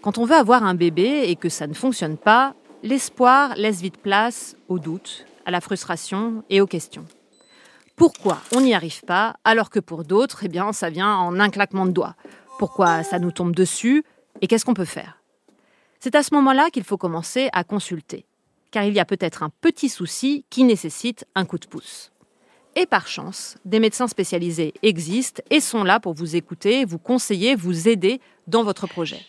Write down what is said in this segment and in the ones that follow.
Quand on veut avoir un bébé et que ça ne fonctionne pas, l'espoir laisse vite place au doute, à la frustration et aux questions. Pourquoi on n'y arrive pas alors que pour d'autres, eh ça vient en un claquement de doigts? Pourquoi ça nous tombe dessus et qu'est-ce qu'on peut faire? C'est à ce moment-là qu'il faut commencer à consulter, car il y a peut-être un petit souci qui nécessite un coup de pouce. Et par chance, des médecins spécialisés existent et sont là pour vous écouter, vous conseiller, vous aider dans votre projet.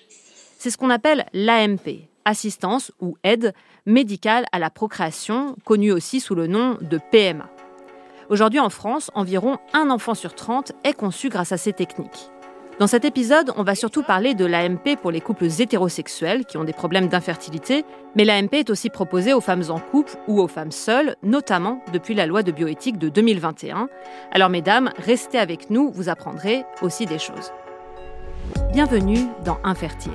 C'est ce qu'on appelle l'AMP, assistance ou aide médicale à la procréation, connue aussi sous le nom de PMA. Aujourd'hui en France, environ un enfant sur 30 est conçu grâce à ces techniques. Dans cet épisode, on va surtout parler de l'AMP pour les couples hétérosexuels qui ont des problèmes d'infertilité, mais l'AMP est aussi proposée aux femmes en couple ou aux femmes seules, notamment depuis la loi de bioéthique de 2021. Alors mesdames, restez avec nous, vous apprendrez aussi des choses. Bienvenue dans Infertile.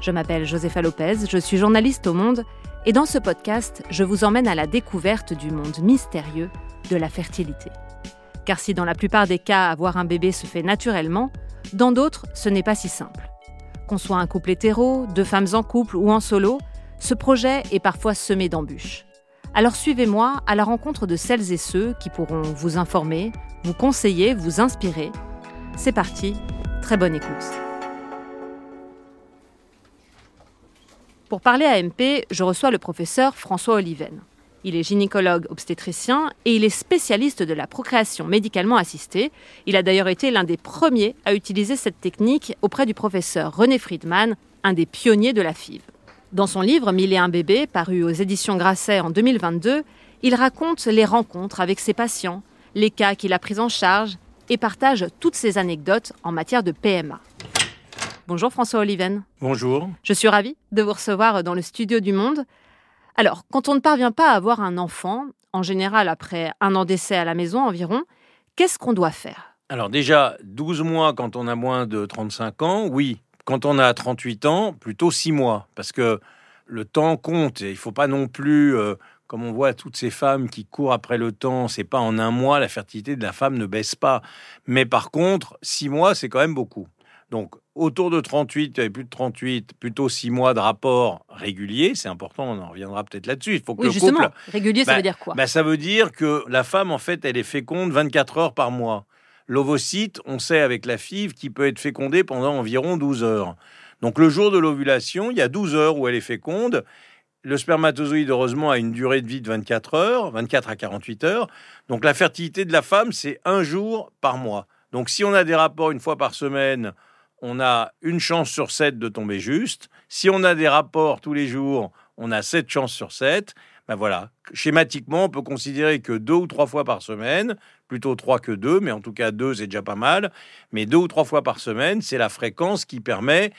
Je m'appelle Josefa Lopez, je suis journaliste au Monde, et dans ce podcast, je vous emmène à la découverte du monde mystérieux de la fertilité. Car si dans la plupart des cas avoir un bébé se fait naturellement, dans d'autres ce n'est pas si simple. Qu'on soit un couple hétéro, deux femmes en couple ou en solo, ce projet est parfois semé d'embûches. Alors suivez-moi à la rencontre de celles et ceux qui pourront vous informer, vous conseiller, vous inspirer. C'est parti, très bonne écoute. Pour parler à MP, je reçois le professeur François Oliven. Il est gynécologue obstétricien et il est spécialiste de la procréation médicalement assistée. Il a d'ailleurs été l'un des premiers à utiliser cette technique auprès du professeur René Friedman, un des pionniers de la FIV. Dans son livre Mille et un bébés, paru aux éditions Grasset en 2022, il raconte les rencontres avec ses patients, les cas qu'il a pris en charge et partage toutes ses anecdotes en matière de PMA. Bonjour François Oliven. Bonjour. Je suis ravie de vous recevoir dans le studio du Monde. Alors, quand on ne parvient pas à avoir un enfant, en général après un an d'essai à la maison environ, qu'est-ce qu'on doit faire? Alors déjà, 12 mois quand on a moins de 35 ans, oui. Quand on a 38 ans, plutôt 6 mois. Parce que le temps compte. Et il ne faut pas non plus, euh, comme on voit toutes ces femmes qui courent après le temps, c'est pas en un mois, la fertilité de la femme ne baisse pas. Mais par contre, 6 mois, c'est quand même beaucoup. Donc, autour de 38, il plus de 38, plutôt 6 mois de rapport régulier. C'est important, on en reviendra peut-être là-dessus. Il faut que oui, justement, régulier, ça bah, veut dire quoi? bah, Ça veut dire que la femme, en fait, elle est féconde 24 heures par mois. L'ovocyte, on sait avec la FIV, qui peut être fécondé pendant environ 12 heures. Donc, le jour de l'ovulation, il y a 12 heures où elle est féconde. Le spermatozoïde, heureusement, a une durée de vie de 24 heures, 24 à 48 heures. Donc, la fertilité de la femme, c'est un jour par mois. Donc, si on a des rapports une fois par semaine, on a une chance sur sept de tomber juste. Si on a des rapports tous les jours, on a sept chances sur sept. Ben voilà, schématiquement, on peut considérer que deux ou trois fois par semaine, plutôt trois que deux, mais en tout cas deux, c'est déjà pas mal. Mais deux ou trois fois par semaine, c'est la fréquence qui permet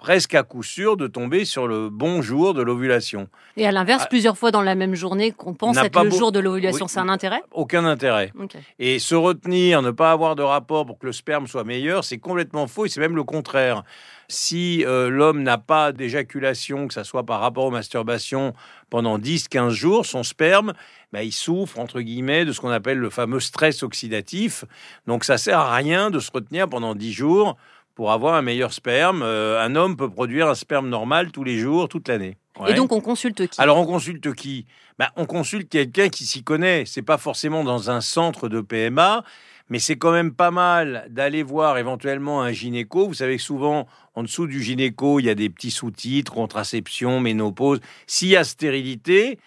presque à coup sûr de tomber sur le bon jour de l'ovulation. Et à l'inverse, ah. plusieurs fois dans la même journée qu'on pense être le jour de l'ovulation, c'est un intérêt? Aucun intérêt. Et se retenir, ne pas avoir de rapport pour que le sperme soit meilleur, c'est complètement faux et c'est même le contraire. Si euh, l'homme n'a pas d'éjaculation, que ce soit par rapport aux masturbations, pendant 10-15 jours, son sperme, bah, il souffre, entre guillemets, de ce qu'on appelle le fameux stress oxydatif. Donc ça sert à rien de se retenir pendant 10 jours pour avoir un meilleur sperme. Euh, un homme peut produire un sperme normal tous les jours, toute l'année. Et donc on consulte qui? Alors on consulte qui? Bah, On consulte quelqu'un qui s'y connaît. C'est pas forcément dans un centre de PMA, mais c'est quand même pas mal d'aller voir éventuellement un gynéco. Vous savez que souvent, en dessous du gynéco, il y a des petits sous-titres, contraception, ménopause. S'il y a stérilité,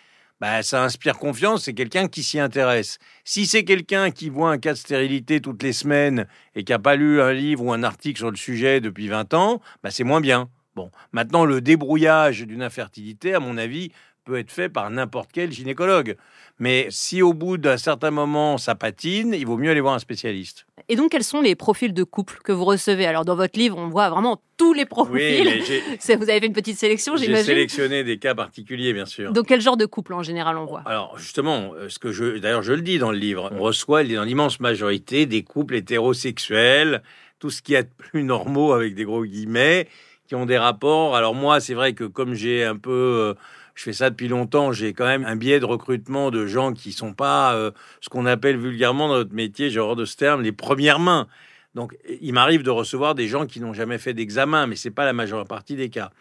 bah, ça inspire confiance, c'est quelqu'un qui s'y intéresse. Si c'est quelqu'un qui voit un cas de stérilité toutes les semaines et qui n'a pas lu un livre ou un article sur le sujet depuis 20 ans, bah, c'est moins bien. Bon, maintenant, le débrouillage d'une infertilité, à mon avis, peut être fait par n'importe quel gynécologue. Mais si au bout d'un certain moment ça patine, il vaut mieux aller voir un spécialiste. Et donc, quels sont les profils de couple que vous recevez? Alors, dans votre livre, on voit vraiment tous les profils. Oui, vous avez fait une petite sélection, j'imagine. J'ai sélectionné des cas particuliers, bien sûr. Donc, quel genre de couple en général on voit? Alors, justement, euh, ce que je, d'ailleurs, je le dis dans le livre, on reçoit dans l'immense majorité des couples hétérosexuels, tout ce qui est plus normaux avec des gros guillemets, qui ont des rapports. Alors moi, c'est vrai que comme j'ai un peu euh, je fais ça depuis longtemps, j'ai quand même un biais de recrutement de gens qui sont pas euh, ce qu'on appelle vulgairement dans notre métier, j'ai horreur de ce terme, les premières mains. Donc, il m'arrive de recevoir des gens qui n'ont jamais fait d'examen, mais c'est pas la majeure partie des cas.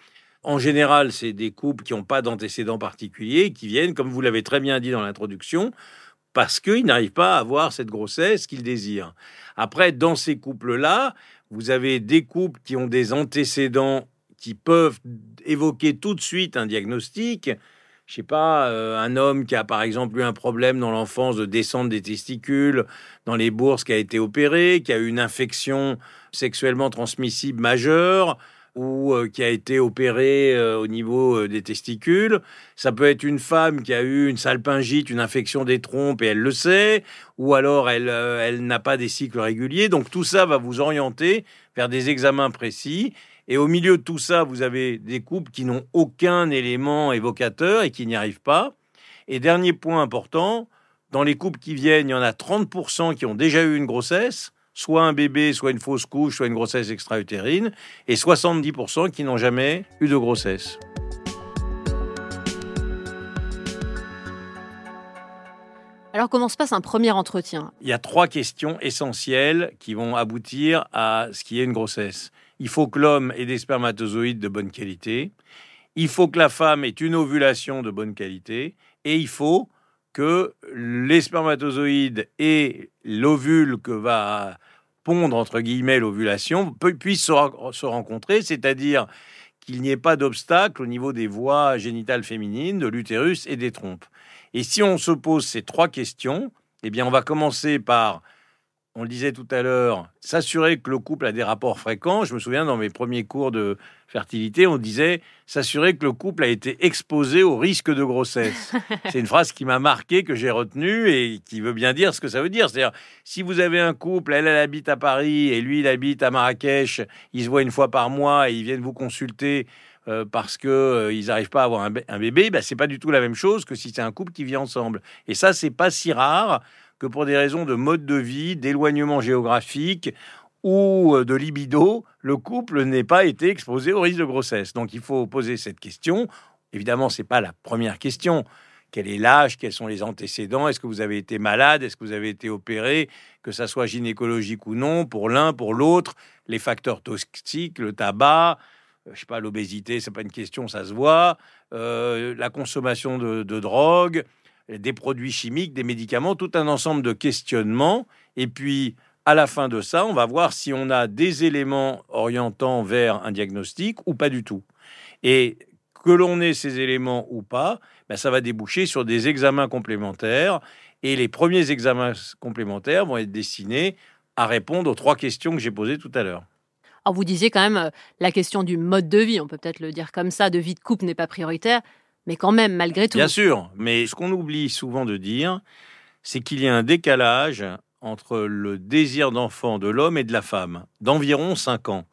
En général, c'est des couples qui n'ont pas d'antécédents particuliers, qui viennent, comme vous l'avez très bien dit dans l'introduction, parce qu'ils n'arrivent pas à avoir cette grossesse qu'ils désirent. Après, dans ces couples-là, vous avez des couples qui ont des antécédents qui peuvent évoquer tout de suite un diagnostic. Je sais pas, euh, un homme qui a par exemple eu un problème dans l'enfance de descente des testicules, dans les bourses, qui a été opéré, qui a eu une infection sexuellement transmissible majeure, ou euh, qui a été opéré euh, au niveau des testicules. Ça peut être une femme qui a eu une salpingite, une infection des trompes et elle le sait, ou alors elle, elle n'a pas des cycles réguliers. Donc tout ça va vous orienter vers des examens précis. Et au milieu de tout ça, vous avez des couples qui n'ont aucun élément évocateur et qui n'y arrivent pas. Et dernier point important, dans les couples qui viennent, il y en a 30% qui ont déjà eu une grossesse soit un bébé, soit une fausse couche, soit une grossesse extra-utérine, et 70% qui n'ont jamais eu de grossesse. Alors comment se passe un premier entretien? Il y a trois questions essentielles qui vont aboutir à ce qui est une grossesse. Il faut que l'homme ait des spermatozoïdes de bonne qualité, il faut que la femme ait une ovulation de bonne qualité, et il faut que les spermatozoïdes et l'ovule que va pondre, entre guillemets, l'ovulation puissent se, rencontrer, c'est-à-dire qu'il n'y ait pas d'obstacle au niveau des voies génitales féminines, de l'utérus et des trompes. Et si on se pose ces trois questions, eh bien, on va commencer par on le disait tout à l'heure, s'assurer que le couple a des rapports fréquents. Je me souviens dans mes premiers cours de fertilité, on disait s'assurer que le couple a été exposé au risque de grossesse. C'est une phrase qui m'a marqué, que j'ai retenue et qui veut bien dire ce que ça veut dire. C'est-à-dire, si vous avez un couple, elle, elle habite à Paris et lui, il habite à Marrakech, ils se voient une fois par mois et ils viennent vous consulter euh, parce qu'ils euh, n'arrivent pas à avoir un, bébé, ben, c'est pas du tout la même chose que si c'est un couple qui vit ensemble. Et ça, c'est pas si rare que pour des raisons de mode de vie, d'éloignement géographique ou euh, de libido, le couple n'ait pas été exposé au risque de grossesse. Donc il faut poser cette question. Évidemment, ce n'est pas la première question. Quel est l'âge? Quels sont les antécédents? Est-ce que vous avez été malade? Est-ce que vous avez été opéré? Que ça soit gynécologique ou non, pour l'un, pour l'autre, les facteurs toxiques, le tabac, euh, je sais pas, l'obésité, c'est pas une question, ça se voit, euh, la consommation de, de drogue, des produits chimiques, des médicaments, tout un ensemble de questionnements. Et puis, à la fin de ça, on va voir si on a des éléments orientant vers un diagnostic ou pas du tout. Et que l'on ait ces éléments ou pas, ben ça va déboucher sur des examens complémentaires. Et les premiers examens complémentaires vont être destinés à répondre aux trois questions que j'ai posées tout à l'heure. Alors vous disiez quand même euh, la question du mode de vie, on peut peut-être le dire comme ça, de vie de couple n'est pas prioritaire mais quand même, malgré tout. Bien sûr, mais ce qu'on oublie souvent de dire, c'est qu'il y a un décalage entre le désir d'enfant de l'homme et de la femme, d'environ 5 ans.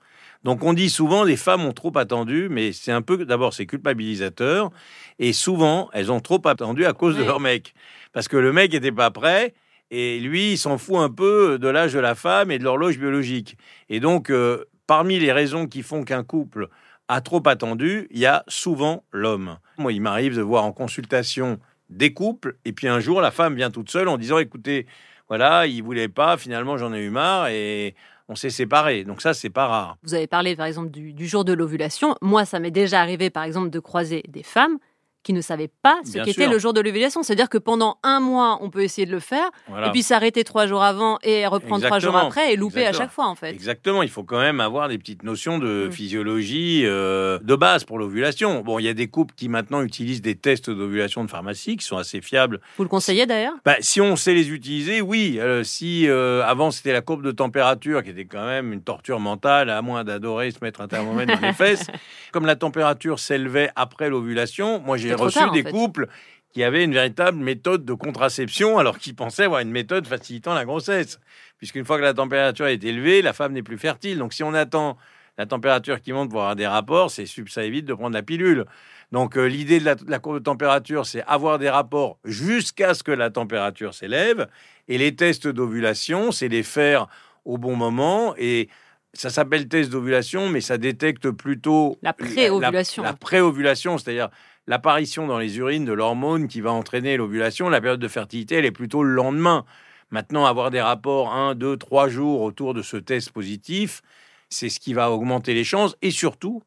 Donc on dit souvent les femmes ont trop attendu, mais c'est un peu d'abord c'est culpabilisateur et souvent elles ont trop attendu à cause de leur mec parce que le mec n'était pas prêt et lui il s'en fout un peu de l'âge de la femme et de l'horloge biologique. Et donc euh, parmi les raisons qui font qu'un couple a trop attendu, il y a souvent l'homme. Moi, il m'arrive de voir en consultation des couples, et puis un jour, la femme vient toute seule en disant, écoutez, voilà, il voulait pas, finalement, j'en ai eu marre, et on s'est séparés. Donc ça, c'est pas rare. Vous avez parlé, par exemple, du, du jour de l'ovulation. Moi, ça m'est déjà arrivé, par exemple, de croiser des femmes qui ne savaient pas ce qu'était le jour de l'ovulation. C'est-à-dire que pendant un mois, on peut essayer de le faire, et puis s'arrêter trois jours avant et reprendre trois jours après et louper à chaque fois, en fait. Exactement. Il faut quand même avoir des petites notions de mm. physiologie euh, de base pour l'ovulation. Bon, il y a des couples qui maintenant utilisent des tests d'ovulation de pharmacie qui sont assez fiables. Vous le conseillez d'ailleurs? Bah, Si on sait les utiliser, oui. Euh, si euh, avant c'était la courbe de température qui était quand même une torture mentale, à moins d'adorer se mettre un thermomètre dans les fesses, comme la température s'élevait après l'ovulation, moi j'ai j'ai reçu des couples qui avaient une véritable méthode de contraception alors qu'ils pensaient avoir une méthode facilitant la grossesse. Puisqu'une fois que la température est élevée, la femme n'est plus fertile. Donc si on attend la température qui monte pour avoir des rapports, c'est ça évite de prendre la pilule. Donc euh, l'idée de la, courbe de température, c'est avoir des rapports jusqu'à ce que la température s'élève. Et les tests d'ovulation, c'est les faire au bon moment. Et ça s'appelle test d'ovulation, mais ça détecte plutôt la pré-ovulation. La, la pré-ovulation, c'est-à-dire l'apparition dans les urines de l'hormone qui va entraîner l'ovulation, la période de fertilité, elle est plutôt le lendemain. Maintenant, avoir des rapports 1, 2, 3 jours autour de ce test positif, c'est ce qui va augmenter les chances. Et surtout,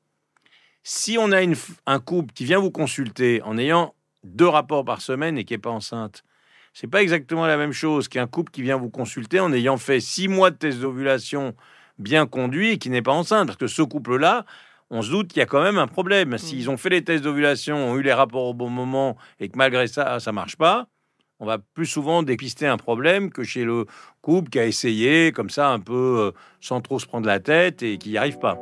si on a un couple qui vient vous consulter en ayant deux rapports par semaine et qui n'est pas enceinte, c'est pas exactement la même chose qu'un couple qui vient vous consulter en ayant fait six mois de test d'ovulation bien conduit et qui n'est pas enceinte. Parce que ce couple-là, on se doute qu'il y a quand même un problème. Mmh. S'ils ont fait les tests d'ovulation, ont eu les rapports au bon moment et que malgré ça, ça marche pas, on va plus souvent dépister un problème que chez le couple qui a essayé comme ça un peu euh, sans trop se prendre la tête et qui n'y arrive pas.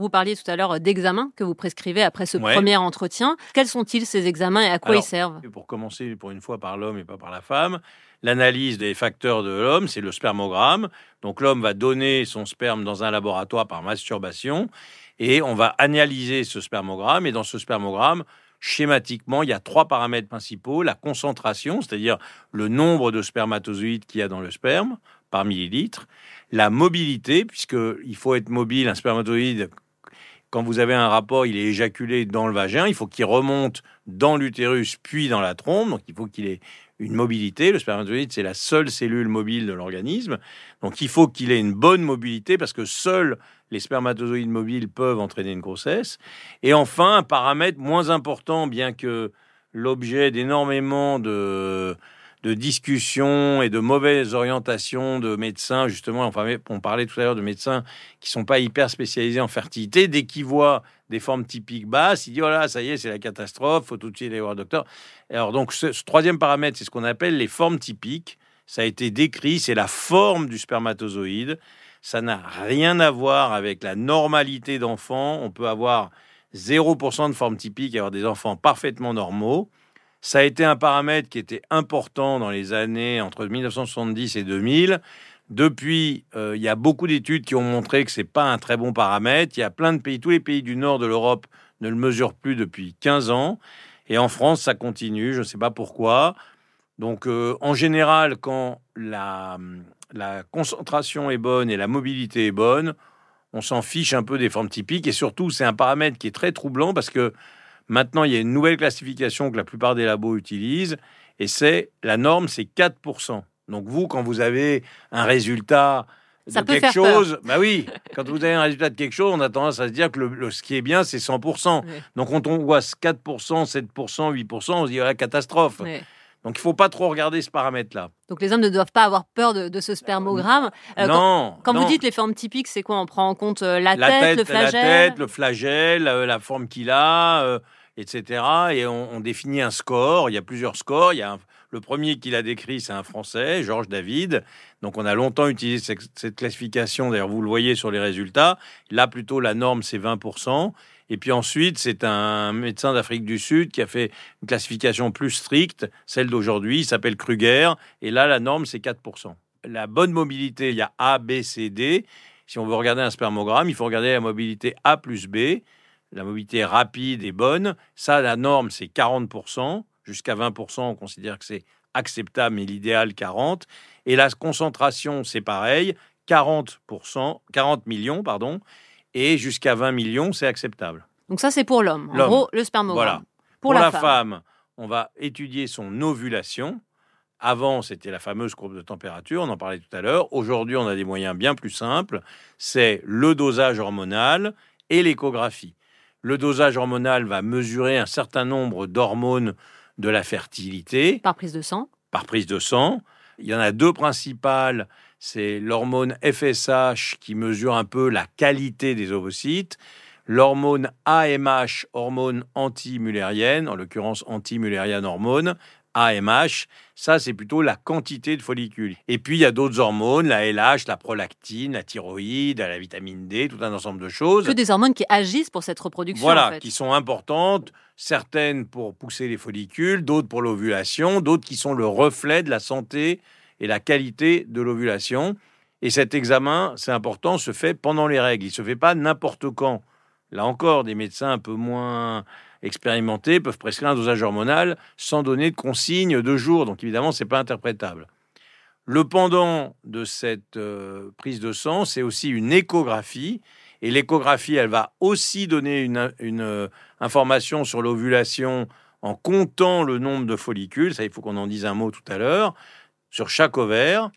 Vous parliez tout à l'heure d'examens que vous prescrivez après ce premier entretien. Quels sont-ils ces examens et à quoi ils servent? Pour commencer, pour une fois par l'homme et pas par la femme, l'analyse des facteurs de l'homme, c'est le spermogramme. Donc l'homme va donner son sperme dans un laboratoire par masturbation et on va analyser ce spermogramme. Et dans ce spermogramme, schématiquement, il y a trois paramètres principaux. La concentration, c'est-à-dire le nombre de spermatozoïdes qu'il y a dans le sperme par millilitre. La mobilité, puisqu'il faut être mobile, un spermatozoïde quand vous avez un rapport, il est éjaculé dans le vagin, il faut qu'il remonte dans l'utérus puis dans la trompe, donc il faut qu'il ait une mobilité. Le spermatozoïde, c'est la seule cellule mobile de l'organisme, donc il faut qu'il ait une bonne mobilité parce que seuls les spermatozoïdes mobiles peuvent entraîner une grossesse. Et enfin, un paramètre moins important, bien que l'objet d'énormément de de discussions et de mauvaises orientations de médecins, justement, enfin, on parlait tout à l'heure de médecins qui sont pas hyper spécialisés en fertilité, dès qu'ils voient des formes typiques basses, ils disent, voilà, ça y est, c'est la catastrophe, faut tout de suite aller voir le docteur. Alors, donc, ce, troisième paramètre, c'est ce qu'on appelle les formes typiques. Ça a été décrit, c'est la forme du spermatozoïde. Ça n'a rien à voir avec la normalité d'enfant. On peut avoir 0% de forme typique et avoir des enfants parfaitement normaux. Ça a été un paramètre qui était important dans les années entre 1970 et 2000. Depuis, euh, il y a beaucoup d'études qui ont montré que c'est pas un très bon paramètre. Il y a plein de pays, tous les pays du nord de l'Europe ne le mesurent plus depuis 15 ans. Et en France, ça continue. Je ne sais pas pourquoi. Donc, euh, en général, quand la concentration est bonne et la mobilité est bonne, on s'en fiche un peu des formes typiques. Et surtout, c'est un paramètre qui est très troublant parce que Maintenant, il y a une nouvelle classification que la plupart des labos utilisent, et c'est la norme, c'est 4%. Donc vous, quand vous avez un résultat de quelque chose, bah oui, quand vous avez un résultat de quelque chose, on a tendance à se dire que le, ce qui est bien, c'est 100%. Donc quand on voit 4%, 7%, 8%, on se dit, la catastrophe. Donc il faut pas trop regarder ce paramètre-là. Donc les hommes ne doivent pas avoir peur de, ce spermogramme. Euh, non. Quand, vous dites les formes typiques, c'est quoi? On prend en compte euh, la, tête, le flagelle La tête, le flagelle, euh, la forme qu'il a etc. Et on, définit un score. Il y a plusieurs scores. Il y a le premier qu'il a décrit, c'est un Français, Georges David. Donc on a longtemps utilisé cette, classification. D'ailleurs, vous le voyez sur les résultats. Là, plutôt, la norme, c'est 20%. Et puis ensuite, c'est un médecin d'Afrique du Sud qui a fait une classification plus stricte, celle d'aujourd'hui. Il s'appelle Kruger. Et là, la norme, c'est 4%. La bonne mobilité, il y a A, B, C, D. Si on veut regarder un spermogramme, il faut regarder la mobilité A plus B la mobilité rapide et bonne. Ça, la norme, c'est 40%. Jusqu'à 20%, on considère que c'est acceptable, mais l'idéal, 40%. Et la concentration, c'est pareil, 40%, 40 millions, pardon. Et jusqu'à 20 millions, c'est acceptable. Donc ça, c'est pour l'homme. En gros, le spermogramme. Voilà. Pour, la, femme. on va étudier son ovulation. Avant, c'était la fameuse courbe de température, on en parlait tout à l'heure. Aujourd'hui, on a des moyens bien plus simples. C'est le dosage hormonal et l'échographie. Le dosage hormonal va mesurer un certain nombre d'hormones de la fertilité. Par prise de sang Par prise de sang. Il y en a deux principales. C'est l'hormone FSH qui mesure un peu la qualité des ovocytes. L'hormone AMH, hormone anti-mullérienne, en l'occurrence anti-mullérienne hormone, AMH, ça c'est plutôt la quantité de follicules. Et puis il y a d'autres hormones, la LH, la prolactine, la thyroïde, la vitamine D, tout un ensemble de choses. Que des hormones qui agissent pour cette reproduction. Voilà, qui sont importantes, certaines pour pousser les follicules, d'autres pour l'ovulation, d'autres qui sont le reflet de la santé et la qualité de l'ovulation. Et cet examen, c'est important, se fait pendant les règles. Il ne se fait pas n'importe quand. Là encore, des médecins un peu moins expérimentés peuvent prescrire un dosage hormonal sans donner de consigne de jour. Donc évidemment, c'est pas interprétable. Le pendant de cette euh, prise de sang, c'est aussi une échographie. Et l'échographie, elle va aussi donner une, euh, information sur l'ovulation en comptant le nombre de follicules, ça il faut qu'on en dise un mot tout à l'heure, sur chaque ovaire,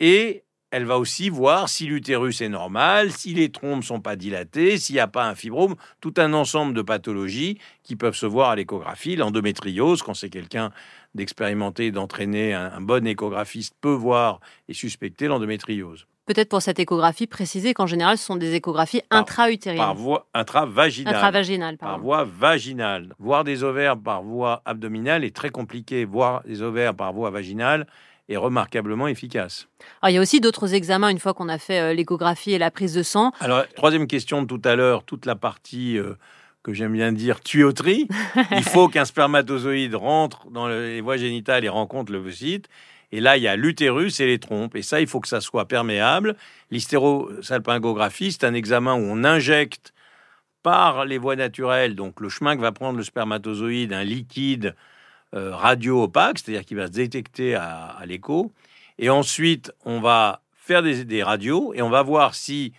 et elle va aussi voir si l'utérus est normal, si les trompes sont pas dilatées, s'il n'y a pas un fibrome, tout un ensemble de pathologies qui peuvent se voir à l'échographie. L'endométriose, quand c'est quelqu'un d'expérimenté, d'entraîner, un, bon échographiste peut voir et suspecter l'endométriose. Peut-être pour cette échographie, préciser qu'en général, ce sont des échographies intra-utérines. Par voie intravaginale. Intravaginale, Par voie vaginale. Voir des ovaires par voie abdominale est très compliqué. Voir des ovaires par voie vaginale est remarquablement efficace. il y a aussi d'autres examens une fois qu'on a fait euh, l'échographie et la prise de sang. Alors, troisième question de tout à l'heure, toute la partie euh, que j'aime bien dire tuyauterie. il faut qu'un spermatozoïde rentre dans les voies génitales et rencontre le l'ovocyte. Et là, il y a l'utérus et les trompes. Et ça, il faut que ça soit perméable. L'hystérosalpingographie, c'est un examen où on injecte par les voies naturelles, donc le chemin que va prendre le spermatozoïde, un liquide euh, radio-opaque, c'est-à-dire qui va se détecter à, l'écho. Et ensuite, on va faire des, radios et on va voir si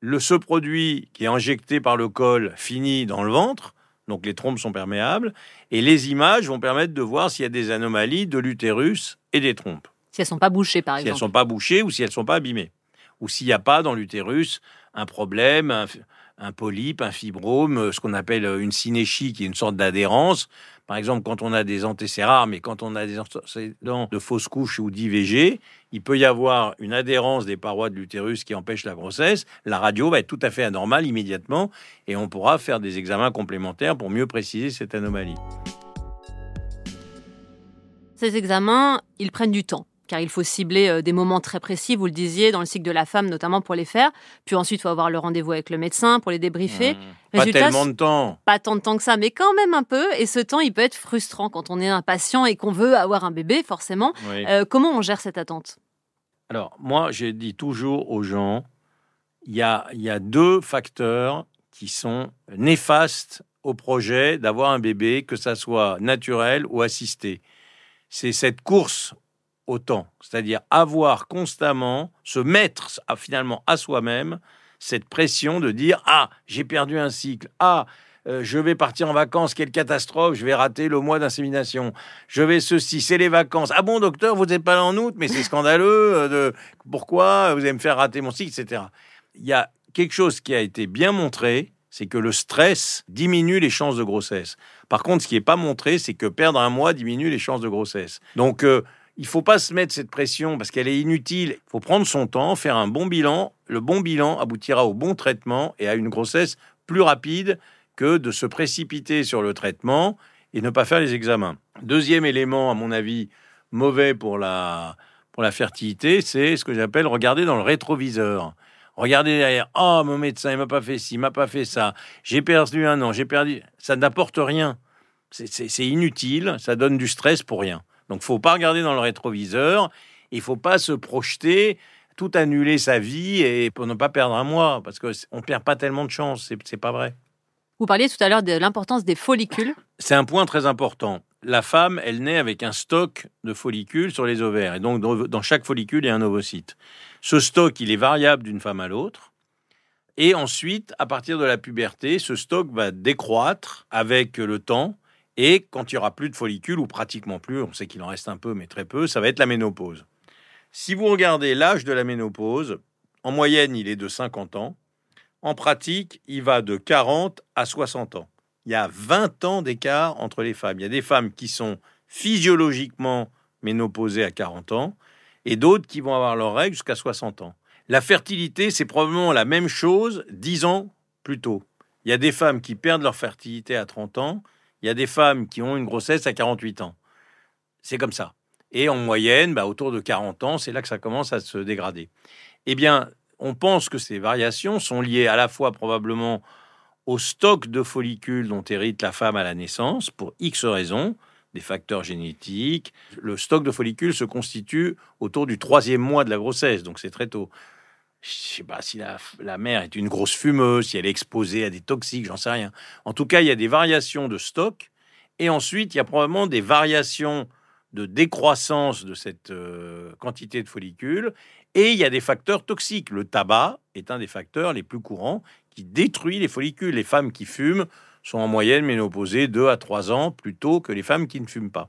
le, ce produit qui est injecté par le col finit dans le ventre, donc les trompes sont perméables, et les images vont permettre de voir s'il y a des anomalies de l'utérus et des trompes. Si elles sont pas bouchées, par exemple. Si elles sont pas bouchées ou si elles sont pas abîmées. Ou s'il n'y a pas dans l'utérus un problème, un, polype, un fibrome, ce qu'on appelle une synéchie, qui est une sorte d'adhérence. Par exemple, quand on a des antécérares, mais quand on a des antécédents de fausses couches ou d'IVG, il peut y avoir une adhérence des parois de l'utérus qui empêche la grossesse. La radio va être tout à fait anormale immédiatement et on pourra faire des examens complémentaires pour mieux préciser cette anomalie. Ces examens, ils prennent du temps car il faut cibler euh, des moments très précis, vous le disiez, dans le cycle de la femme notamment pour les faire. Puis ensuite, il faut avoir le rendez-vous avec le médecin pour les débriefer. Mmh. pas tellement de temps. Pas tant de temps que ça, mais quand même un peu. Et ce temps, il peut être frustrant quand on est impatient et qu'on veut avoir un bébé, forcément. Euh, comment on gère cette attente? Alors, moi, j'ai dit toujours aux gens, il y a, y a deux facteurs qui sont néfastes au projet d'avoir un bébé, que ça soit naturel ou assisté. C'est cette course autant, c'est-à-dire avoir constamment, se mettre finalement à soi-même cette pression de dire ah j'ai perdu un cycle, ah euh, je vais partir en vacances, quelle catastrophe, je vais rater le mois d'insémination, je vais ceci, c'est les vacances. Ah bon docteur, vous n'êtes pas là en août, mais c'est scandaleux, euh, de pourquoi vous allez me faire rater mon cycle, etc. Il y a quelque chose qui a été bien montré, c'est que le stress diminue les chances de grossesse. Par contre, ce qui n'est pas montré, c'est que perdre un mois diminue les chances de grossesse. Donc, euh, il faut pas se mettre cette pression parce qu'elle est inutile. Il faut prendre son temps, faire un bon bilan. Le bon bilan aboutira au bon traitement et à une grossesse plus rapide que de se précipiter sur le traitement et ne pas faire les examens. Deuxième élément, à mon avis, mauvais pour la, pour la fertilité, c'est ce que j'appelle regarder dans le rétroviseur. Regardez derrière. Oh, mon médecin, il m'a pas fait ci, il m'a pas fait ça. J'ai perdu un an, j'ai perdu. Ça n'apporte rien. C'est inutile. Ça donne du stress pour rien. Donc, faut pas regarder dans le rétroviseur. Il faut pas se projeter, tout annuler sa vie et pour ne pas perdre un mois, parce qu'on perd pas tellement de chance. C'est, c'est pas vrai. Vous parliez tout à l'heure de l'importance des follicules. C'est un point très important. La femme, elle naît avec un stock de follicules sur les ovaires. Et donc, dans chaque follicule, il y a un ovocyte. Ce stock, il est variable d'une femme à l'autre. Et ensuite, à partir de la puberté, ce stock va décroître avec le temps. Et quand il y aura plus de follicules, ou pratiquement plus, on sait qu'il en reste un peu, mais très peu, ça va être la ménopause. Si vous regardez l'âge de la ménopause, en moyenne, il est de 50 ans. En pratique, il va de 40 à 60 ans. Il y a 20 ans d'écart entre les femmes. Il y a des femmes qui sont physiologiquement ménopausées à 40 ans et d'autres qui vont avoir leurs règles jusqu'à 60 ans. La fertilité, c'est probablement la même chose 10 ans plus tôt. Il y a des femmes qui perdent leur fertilité à 30 ans il y a des femmes qui ont une grossesse à 48 ans. C'est comme ça. Et en moyenne, bah, autour de 40 ans, c'est là que ça commence à se dégrader. Eh bien, on pense que ces variations sont liées à la fois probablement au stock de follicules dont hérite la femme à la naissance, pour X raisons, des facteurs génétiques. Le stock de follicules se constitue autour du troisième mois de la grossesse, donc c'est très tôt je sais pas si la, mère est une grosse fumeuse, si elle est exposée à des toxiques, j'en sais rien. En tout cas, il y a des variations de stock. Et ensuite, il y a probablement des variations de décroissance de cette euh, quantité de follicules. Et il y a des facteurs toxiques. Le tabac est un des facteurs les plus courants qui détruit les follicules. Les femmes qui fument sont en moyenne ménopausées 2 à 3 ans plus tôt que les femmes qui ne fument pas.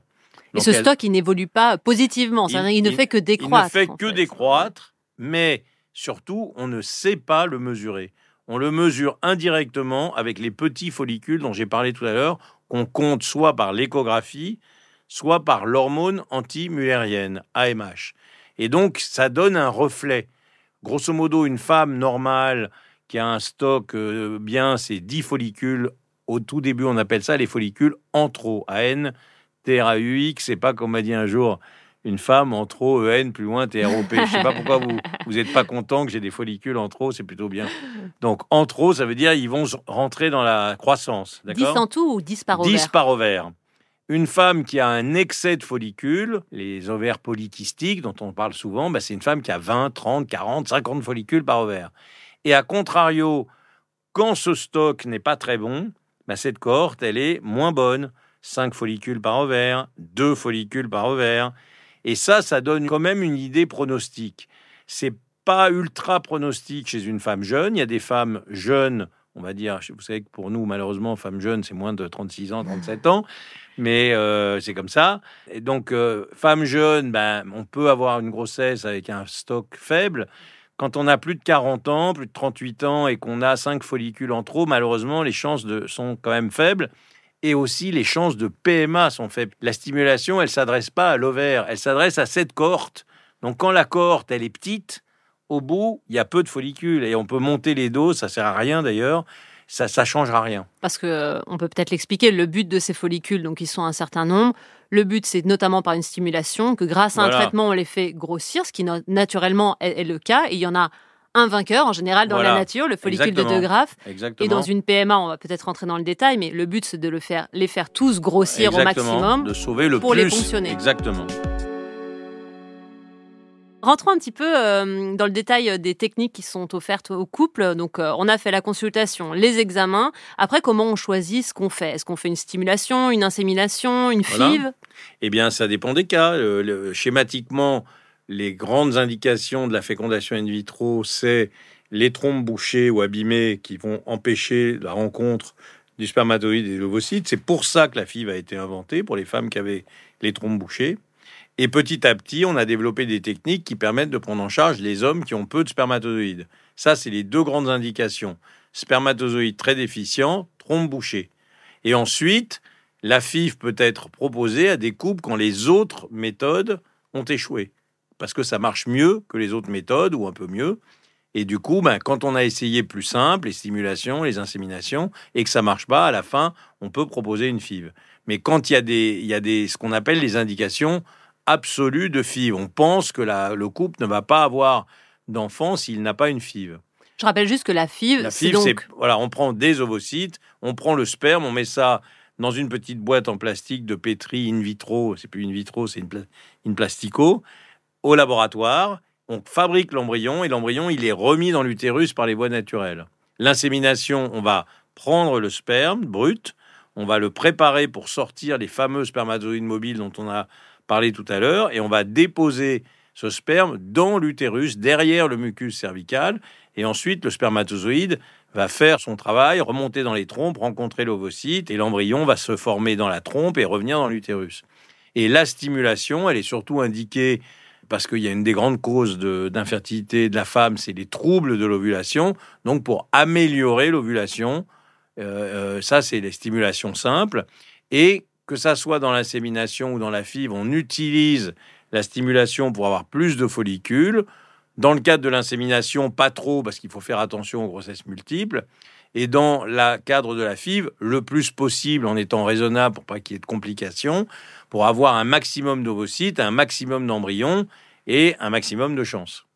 Et ce stock, il n'évolue pas positivement, il, il, ne fait que décroître. Il ne fait que décroître, mais surtout, on ne sait pas le mesurer. On le mesure indirectement avec les petits follicules dont j'ai parlé tout à l'heure, qu'on compte soit par l'échographie, soit par l'hormone anti-mullérienne, AMH. Et donc, ça donne un reflet. Grosso modo, une femme normale qui a un stock euh, bien, c'est 10 follicules. Au tout début, on appelle ça les follicules antro, AN, T-R-A-U-X. C'est pas comme m'a dit un jour une femme en trop, EN, plus loin, TROP. Je sais pas pourquoi vous vous n'êtes pas content que j'ai des follicules en trop, c'est plutôt bien. Donc en trop, ça veut dire ils vont rentrer dans la croissance. 10 en tout ou 10 par ovaire 10 par ovaire. Une femme qui a un excès de follicules, les ovaires polykystiques dont on parle souvent, bah, c'est une femme qui a 20, 30, 40, 50 follicules par ovaire. Et à contrario, quand ce stock n'est pas très bon, bah, cette cohorte, elle est moins bonne. 5 follicules par ovaire, 2 follicules par ovaire. Et ça, ça donne quand même une idée pronostique. C'est pas ultra pronostique chez une femme jeune. Il y a des femmes jeunes, on va dire, vous savez que pour nous, malheureusement, femme jeune, c'est moins de 36 ans, 37 ans mais euh, c'est comme ça. Et donc, euh, femme jeune, ben, on peut avoir une grossesse avec un stock faible. Quand on a plus de 40 ans, plus de 38 ans et qu'on a 5 follicules en trop, malheureusement, les chances de, sont quand même faibles. Et aussi, les chances de PMA sont faibles. La stimulation, elle ne s'adresse pas à l'ovaire, elle s'adresse à cette cohorte. Donc, quand la cohorte, elle est petite, au bout, il y a peu de follicules et on peut monter les doses, ça sert à rien d'ailleurs ça ne changera rien. Parce que euh, on peut peut-être l'expliquer, le but de ces follicules, donc ils sont un certain nombre, le but c'est notamment par une stimulation, que grâce à un traitement on les fait grossir, ce qui naturellement est, le cas, et il y en a un vainqueur en général dans la nature, le follicule de De Graaf. Et dans une PMA, on va peut-être rentrer dans le détail, mais le but c'est de le faire, les faire tous grossir au maximum de sauver le pour les fonctionner. Exactement. Rentrons un petit peu euh, dans le détail euh, des techniques qui sont offertes au couple. Donc, euh, on a fait la consultation, les examens. Après, comment on choisit ce qu'on fait? Est-ce qu'on fait une stimulation, une insémination, une FIV? Eh bien, ça dépend des cas. schématiquement, les grandes indications de la fécondation in vitro, c'est les trompes bouchées ou abîmées qui vont empêcher la rencontre du spermatozoïde et de l'ovocyte. C'est pour ça que la FIV a été inventée, pour les femmes qui avaient les trompes bouchées. Et petit à petit, on a développé des techniques qui permettent de prendre en charge les hommes qui ont peu de spermatozoïdes. Ça, c'est les deux grandes indications. Spermatozoïdes très déficients, trompe bouchée. Et ensuite, la FIV peut être proposée à des couples quand les autres méthodes ont échoué. Parce que ça marche mieux que les autres méthodes, ou un peu mieux. Et du coup, ben, quand on a essayé plus simple, les stimulations, les inséminations, et que ça marche pas, à la fin, on peut proposer une FIV. Mais quand il y a des, il y a des, ce qu'on appelle les indications absolue de FIV. On pense que le couple ne va pas avoir d'enfant s'il n'a pas une FIV. Je rappelle juste que la FIV, la FIV, c'est voilà, on prend des ovocytes, on prend le sperme, on met ça dans une petite boîte en plastique de pétri in vitro, c'est plus in vitro, c'est une, plastico, au laboratoire. On fabrique l'embryon et l'embryon, il est remis dans l'utérus par les voies naturelles. L'insémination, on va prendre le sperme brut, on va le préparer pour sortir les fameux spermatozoïdes mobiles dont on a parlé tout à l'heure, et on va déposer ce sperme dans l'utérus, derrière le mucus cervical, et ensuite le spermatozoïde va faire son travail, remonter dans les trompes, rencontrer l'ovocyte, et l'embryon va se former dans la trompe et revenir dans l'utérus. Et la stimulation, elle est surtout indiquée parce qu'il y a une des grandes causes d'infertilité de, la femme, c'est les troubles de l'ovulation. Donc pour améliorer l'ovulation, euh, euh, ça c'est les stimulations simples. Et que ça soit dans l'insémination ou dans la fibre, on utilise la stimulation pour avoir plus de follicules. Dans le cadre de l'insémination, pas trop, parce qu'il faut faire attention aux grossesses multiples. Et dans le cadre de la FIV, le plus possible en étant raisonnable pour pas qu'il y ait de complications, pour avoir un maximum d'ovocytes, un maximum d'embryons et un maximum de chances.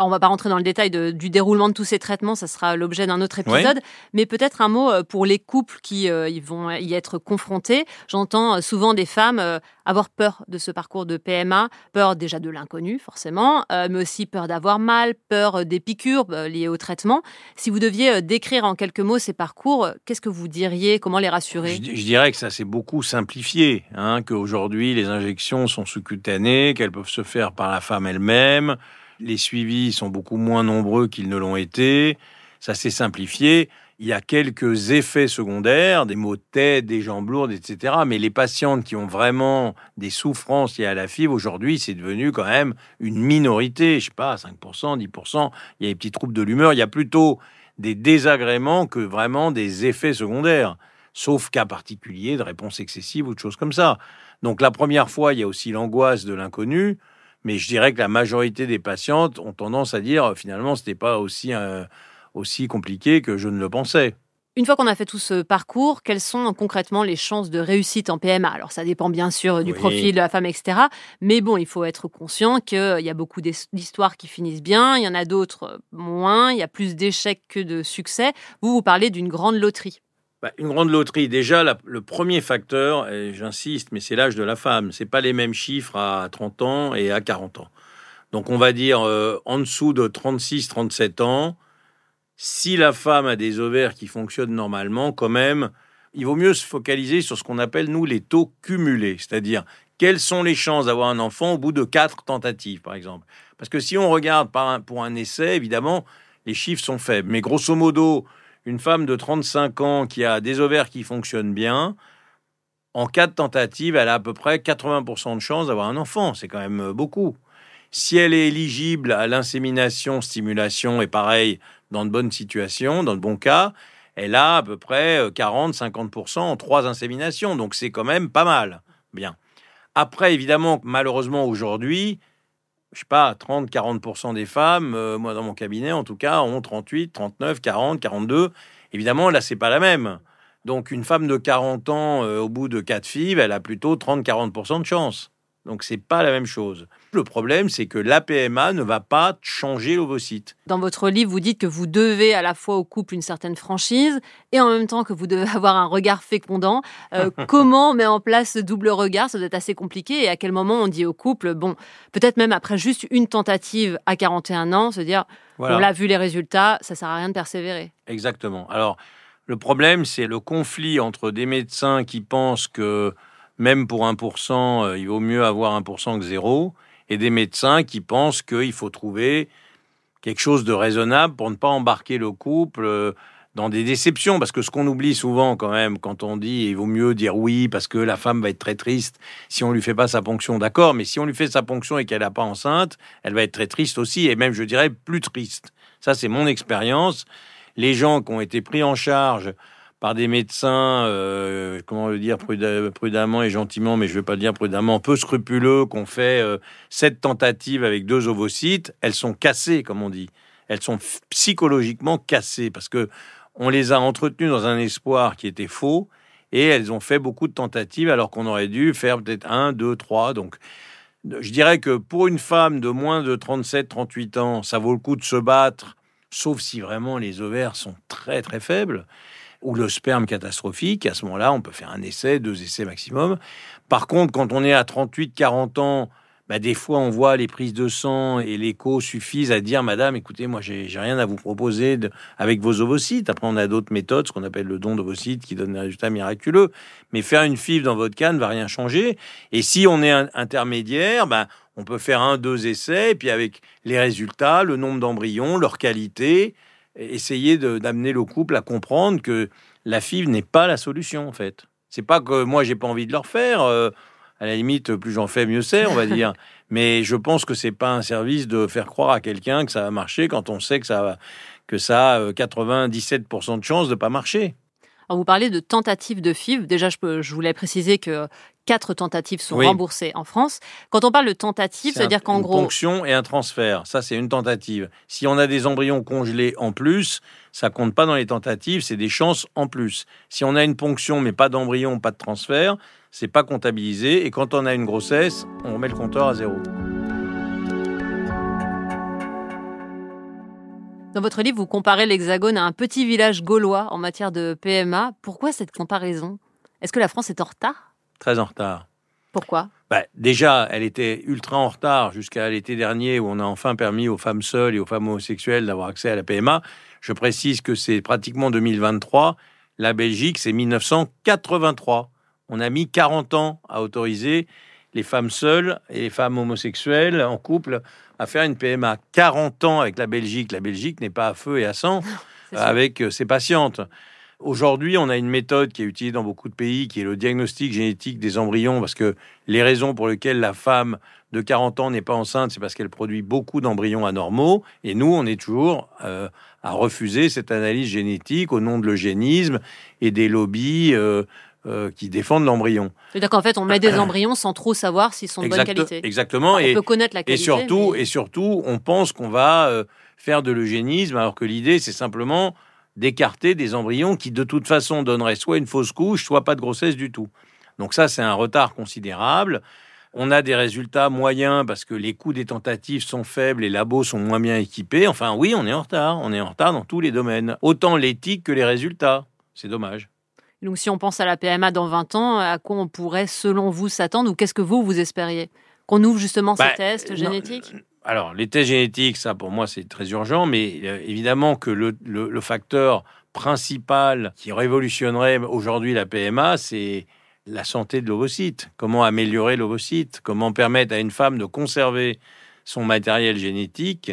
On on va pas rentrer dans le détail du déroulement de tous ces traitements, ça sera l'objet d'un autre épisode. Mais peut-être un mot euh, pour les couples qui euh, vont y être confrontés. J'entends euh, souvent des femmes avoir peur de ce parcours de PMA, peur déjà de l'inconnu forcément, mais aussi peur d'avoir mal, peur des piqûres liées au traitement. Si vous deviez décrire en quelques mots ces parcours, qu'est-ce que vous diriez Comment les rassurer? Je, dirais que ça s'est beaucoup simplifié, hein, qu'aujourd'hui les injections sont sous-cutanées, qu'elles peuvent se faire par la femme elle-même les suivis sont beaucoup moins nombreux qu'ils ne l'ont été. Ça s'est simplifié. il y a quelques effets secondaires, des maux de tête, des jambes lourdes, etc. Mais les patientes qui ont vraiment des souffrances liées à la fibre, aujourd'hui, c'est devenu quand même une minorité. Je sais pas, 5%, 10%. Il y a des petits troubles de l'humeur. Il y a plutôt des désagréments que vraiment des effets secondaires. Sauf cas particulier de réponse excessive ou de choses comme ça. Donc la première fois, il y a aussi l'angoisse de l'inconnu. Mais je dirais que la majorité des patientes ont tendance à dire finalement, ce n'était pas aussi euh, aussi compliqué que je ne le pensais. Une fois qu'on a fait tout ce parcours, quelles sont concrètement les chances de réussite en PMA Alors ça dépend bien sûr du profil de la femme, etc. Mais bon, il faut être conscient qu'il y a beaucoup d'histoires qui finissent bien, il y en a d'autres moins, il y a plus d'échecs que de succès. Vous, vous parlez d'une grande loterie. Bah, une grande loterie, déjà, le premier facteur, j'insiste, mais c'est l'âge de la femme. C'est pas les mêmes chiffres à 30 ans et à 40 ans. Donc on va dire euh, en dessous de 36-37 ans, si la femme a des ovaires qui fonctionnent normalement, quand même, il vaut mieux se focaliser sur ce qu'on appelle, nous, les taux cumulés, c'est-à-dire quelles sont les chances d'avoir un enfant au bout de quatre tentatives, par exemple? Parce que si on regarde pour un essai, évidemment, les chiffres sont faibles. Mais grosso modo, une femme de 35 ans qui a des ovaires qui fonctionnent bien, en quatre tentatives, elle a à peu près 80% de chances d'avoir un enfant. C'est quand même beaucoup. Si elle est éligible à l'insémination, stimulation, et pareil, dans de bonnes situations, dans de bons cas, elle a à peu près 40-50% euh, en trois inséminations. Donc c'est quand même pas mal. Bien. Après, évidemment, malheureusement aujourd'hui, je sais pas, 30-40% des femmes, euh, moi dans mon cabinet en tout cas, ont 38, 39, 40, 42. Évidemment, là, c'est pas la même. Donc une femme de 40 ans, euh, au bout de quatre filles, elle a plutôt 30-40% de chance. Donc c'est pas la même chose. Le problème, c'est que l'APMA ne va pas changer l'ovocyte. Dans votre livre, vous dites que vous devez à la fois au couple une certaine franchise et en même temps que vous devez avoir un regard fécondant. Euh, comment on met en place ce double regard? Ça doit être assez compliqué. Et à quel moment on dit au couple, bon, peut-être même après juste une tentative à 41 ans, se dire, on l'a vu les résultats, ça sert à rien de persévérer. Exactement. Alors, le problème, c'est le conflit entre des médecins qui pensent que même pour 1%, euh, il vaut mieux avoir 1% que zéro, et des médecins qui pensent qu'il faut trouver quelque chose de raisonnable pour ne pas embarquer le couple euh, dans des déceptions, parce que ce qu'on oublie souvent quand même quand on dit il vaut mieux dire oui parce que la femme va être très triste si on lui fait pas sa ponction, d'accord, mais si on lui fait sa ponction et qu'elle n'est pas enceinte, elle va être très triste aussi, et même je dirais plus triste. Ça c'est mon expérience. Les gens qui ont été pris en charge par des médecins, euh, comment le dire prudemment et gentiment, mais je ne vais pas dire prudemment, peu scrupuleux, qu'on fait euh, sept tentatives avec deux ovocytes, elles sont cassées, comme on dit. Elles sont psychologiquement cassées parce que on les a entretenues dans un espoir qui était faux et elles ont fait beaucoup de tentatives alors qu'on aurait dû faire peut-être un, deux, trois. Donc, je dirais que pour une femme de moins de 37, 38 ans, ça vaut le coup de se battre, sauf si vraiment les ovaires sont très, très faibles ou le sperme catastrophique. À ce moment-là, on peut faire un essai, deux essais maximum. Par contre, quand on est à 38, 40 ans, bah, des fois, on voit les prises de sang et l'écho suffisent à dire, Madame, écoutez, moi, j'ai rien à vous proposer avec vos ovocytes. Après, on a d'autres méthodes, ce qu'on appelle le don d'ovocytes, qui donne des résultats miraculeux. Mais faire une fibre dans votre canne ne va rien changer. Et si on est intermédiaire, bah, on peut faire un, deux essais, et puis avec les résultats, le nombre d'embryons, leur qualité, essayer d'amener le couple à comprendre que la FIV n'est pas la solution en fait. C'est pas que moi j'ai pas envie de leur faire. Euh, à la limite, plus j'en fais, mieux c'est, on va dire. Mais je pense que c'est pas un service de faire croire à quelqu'un que ça va marcher quand on sait que ça, que ça a 97% euh, de chances de pas marcher. Alors vous parlez de tentatives de FIV. Déjà, je, je voulais préciser que quatre tentatives sont remboursées en France. Quand on parle de tentative, ça veut dire qu'en gros... Une ponction et un transfert, ça c'est une tentative. Si on a des embryons congelés en plus, ça compte pas dans les tentatives, c'est des chances en plus. Si on a une ponction mais pas d'embryon, pas de transfert, c'est pas comptabilisé. Et quand on a une grossesse, on remet le compteur à zéro. Dans votre livre, vous comparez l'Hexagone à un petit village gaulois en matière de PMA. Pourquoi cette comparaison? Est-ce que la France est en retard? Très en retard. Pourquoi? Bah, Déjà, elle était ultra en retard jusqu'à l'été dernier où on a enfin permis aux femmes seules et aux femmes homosexuelles d'avoir accès à la PMA. Je précise que c'est pratiquement 2023. La Belgique, c'est 1983. On a mis 40 ans à autoriser les femmes seules et les femmes homosexuelles en couple à faire une PMA. 40 ans avec la Belgique. La Belgique n'est pas à feu et à sang. avec ses patientes. Aujourd'hui, on a une méthode qui est utilisée dans beaucoup de pays, qui est le diagnostic génétique des embryons, parce que les raisons pour lesquelles la femme de 40 ans n'est pas enceinte, c'est parce qu'elle produit beaucoup d'embryons anormaux. Et nous, on est toujours euh, à refuser cette analyse génétique au nom de l'eugénisme et des lobbies euh, euh, qui défendent l'embryon. C'est-à-dire qu'en fait, on met des embryons sans trop savoir s'ils sont de bonne qualité. Exactement. on peut connaître la qualité. Et surtout, et surtout on pense qu'on va faire de l'eugénisme, alors que l'idée, c'est simplement d'écarter des embryons qui de toute façon donneraient soit une fausse couche, soit pas de grossesse du tout. Donc ça, c'est un retard considérable. On a des résultats moyens parce que les coûts des tentatives sont faibles, les labos sont moins bien équipés. Enfin oui, on est en retard. On est en retard dans tous les domaines. Autant l'éthique que les résultats. C'est dommage. Donc si on pense à la PMA dans 20 ans, à quoi on pourrait selon vous s'attendre ou qu'est-ce que vous, vous espériez? Qu'on ouvre justement ces bah, tests génétiques? Alors, les tests génétiques, ça pour moi c'est très urgent, mais euh, évidemment que le, facteur principal qui révolutionnerait aujourd'hui la PMA, c'est la santé de l'ovocyte. Comment améliorer l'ovocyte? Comment permettre à une femme de conserver son matériel génétique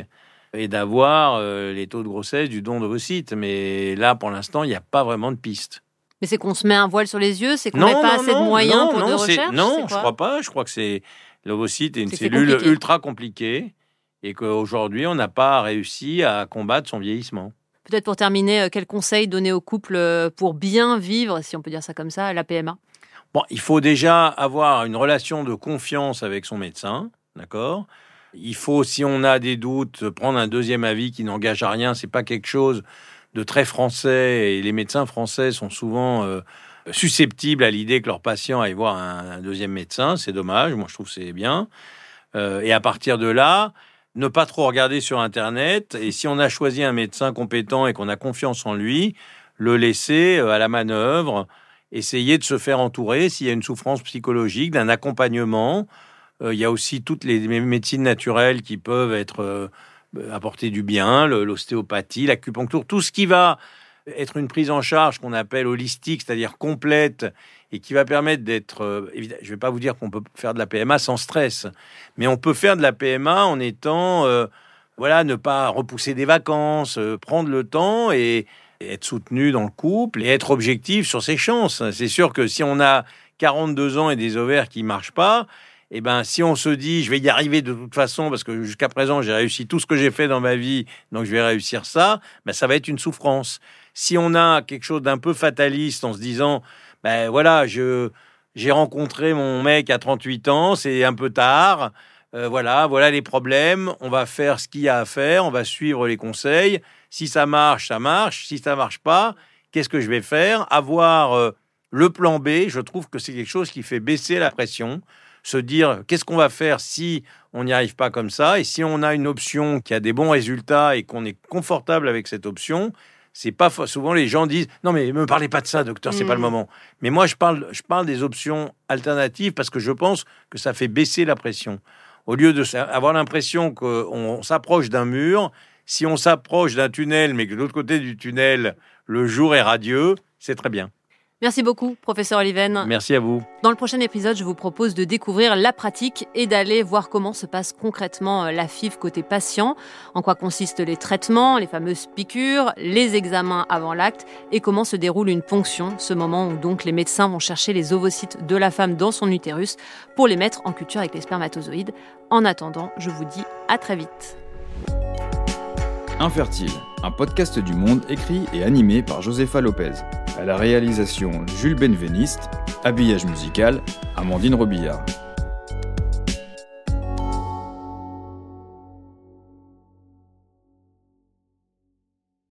et d'avoir euh, les taux de grossesse du don d'ovocytes. Mais là, pour l'instant, il n'y a pas vraiment de piste. Mais c'est qu'on se met un voile sur les yeux, c'est qu'on n'a pas assez de moyens pour de recherche Non, je crois pas. Je crois que c'est l'ovocyte est une cellule ultra compliquée et qu'aujourd'hui, on n'a pas réussi à combattre son vieillissement. Peut-être pour terminer, euh, quel conseil donner au couple euh, pour bien vivre, si on peut dire ça comme ça, la PMA Bon, il faut déjà avoir une relation de confiance avec son médecin, d'accord? Il faut, si on a des doutes, prendre un deuxième avis qui n'engage à rien. C'est pas quelque chose de très français et les médecins français sont souvent euh, susceptibles à l'idée que leurs patients aillent voir un, deuxième médecin. C'est dommage. Moi, je trouve c'est bien. et à partir de là, ne pas trop regarder sur Internet. Et si on a choisi un médecin compétent et qu'on a confiance en lui, le laisser euh, à la manœuvre, essayer de se faire entourer s'il y a une souffrance psychologique, d'un accompagnement. Euh, il y a aussi toutes les médecines naturelles qui peuvent être euh, apporter du bien, l'ostéopathie, l'acupuncture, tout ce qui va être une prise en charge qu'on appelle holistique, c'est-à-dire complète, et qui va permettre d'être... Euh, je ne vais pas vous dire qu'on peut faire de la PMA sans stress, mais on peut faire de la PMA en étant... Euh, voilà, ne pas repousser des vacances, euh, prendre le temps et, être soutenu dans le couple et être objectif sur ses chances. C'est sûr que si on a 42 ans et des ovaires qui marchent pas, eh ben, si on se dit, je vais y arriver de toute façon, parce que jusqu'à présent, j'ai réussi tout ce que j'ai fait dans ma vie, donc je vais réussir ça, ben, ça va être une souffrance. Si on a quelque chose d'un peu fataliste en se disant, ben voilà, je, j'ai rencontré mon mec à 38 ans, c'est un peu tard, euh, voilà, voilà les problèmes, on va faire ce qu'il y a à faire, on va suivre les conseils. Si ça marche, ça marche. Si ça marche pas, qu'est-ce que je vais faire? Avoir euh, le plan B, je trouve que c'est quelque chose qui fait baisser la pression se dire qu'est-ce qu'on va faire si on n'y arrive pas comme ça? Et si on a une option qui a des bons résultats et qu'on est confortable avec cette option, c'est pas souvent les gens disent non mais me parlez pas de ça docteur c'est pas le mmh. moment. Mais moi je parle je parle des options alternatives parce que je pense que ça fait baisser la pression. Au lieu de avoir l'impression qu'on s'approche d'un mur si on s'approche d'un tunnel mais que de l'autre côté du tunnel le jour est radieux c'est très bien Merci beaucoup, professeur Oliven. Merci à vous. Dans le prochain épisode, je vous propose de découvrir la pratique et d'aller voir comment se passe concrètement euh, la FIV côté patient, en quoi consistent les traitements, les fameuses piqûres, les examens avant l'acte et comment se déroule une ponction, ce moment où donc les médecins vont chercher les ovocytes de la femme dans son utérus pour les mettre en culture avec les spermatozoïdes. En attendant, je vous dis à très vite. Infertile, un podcast du monde écrit et animé par Josefa Lopez. À la réalisation Jules Benveniste, habillage musical Amandine Robillard.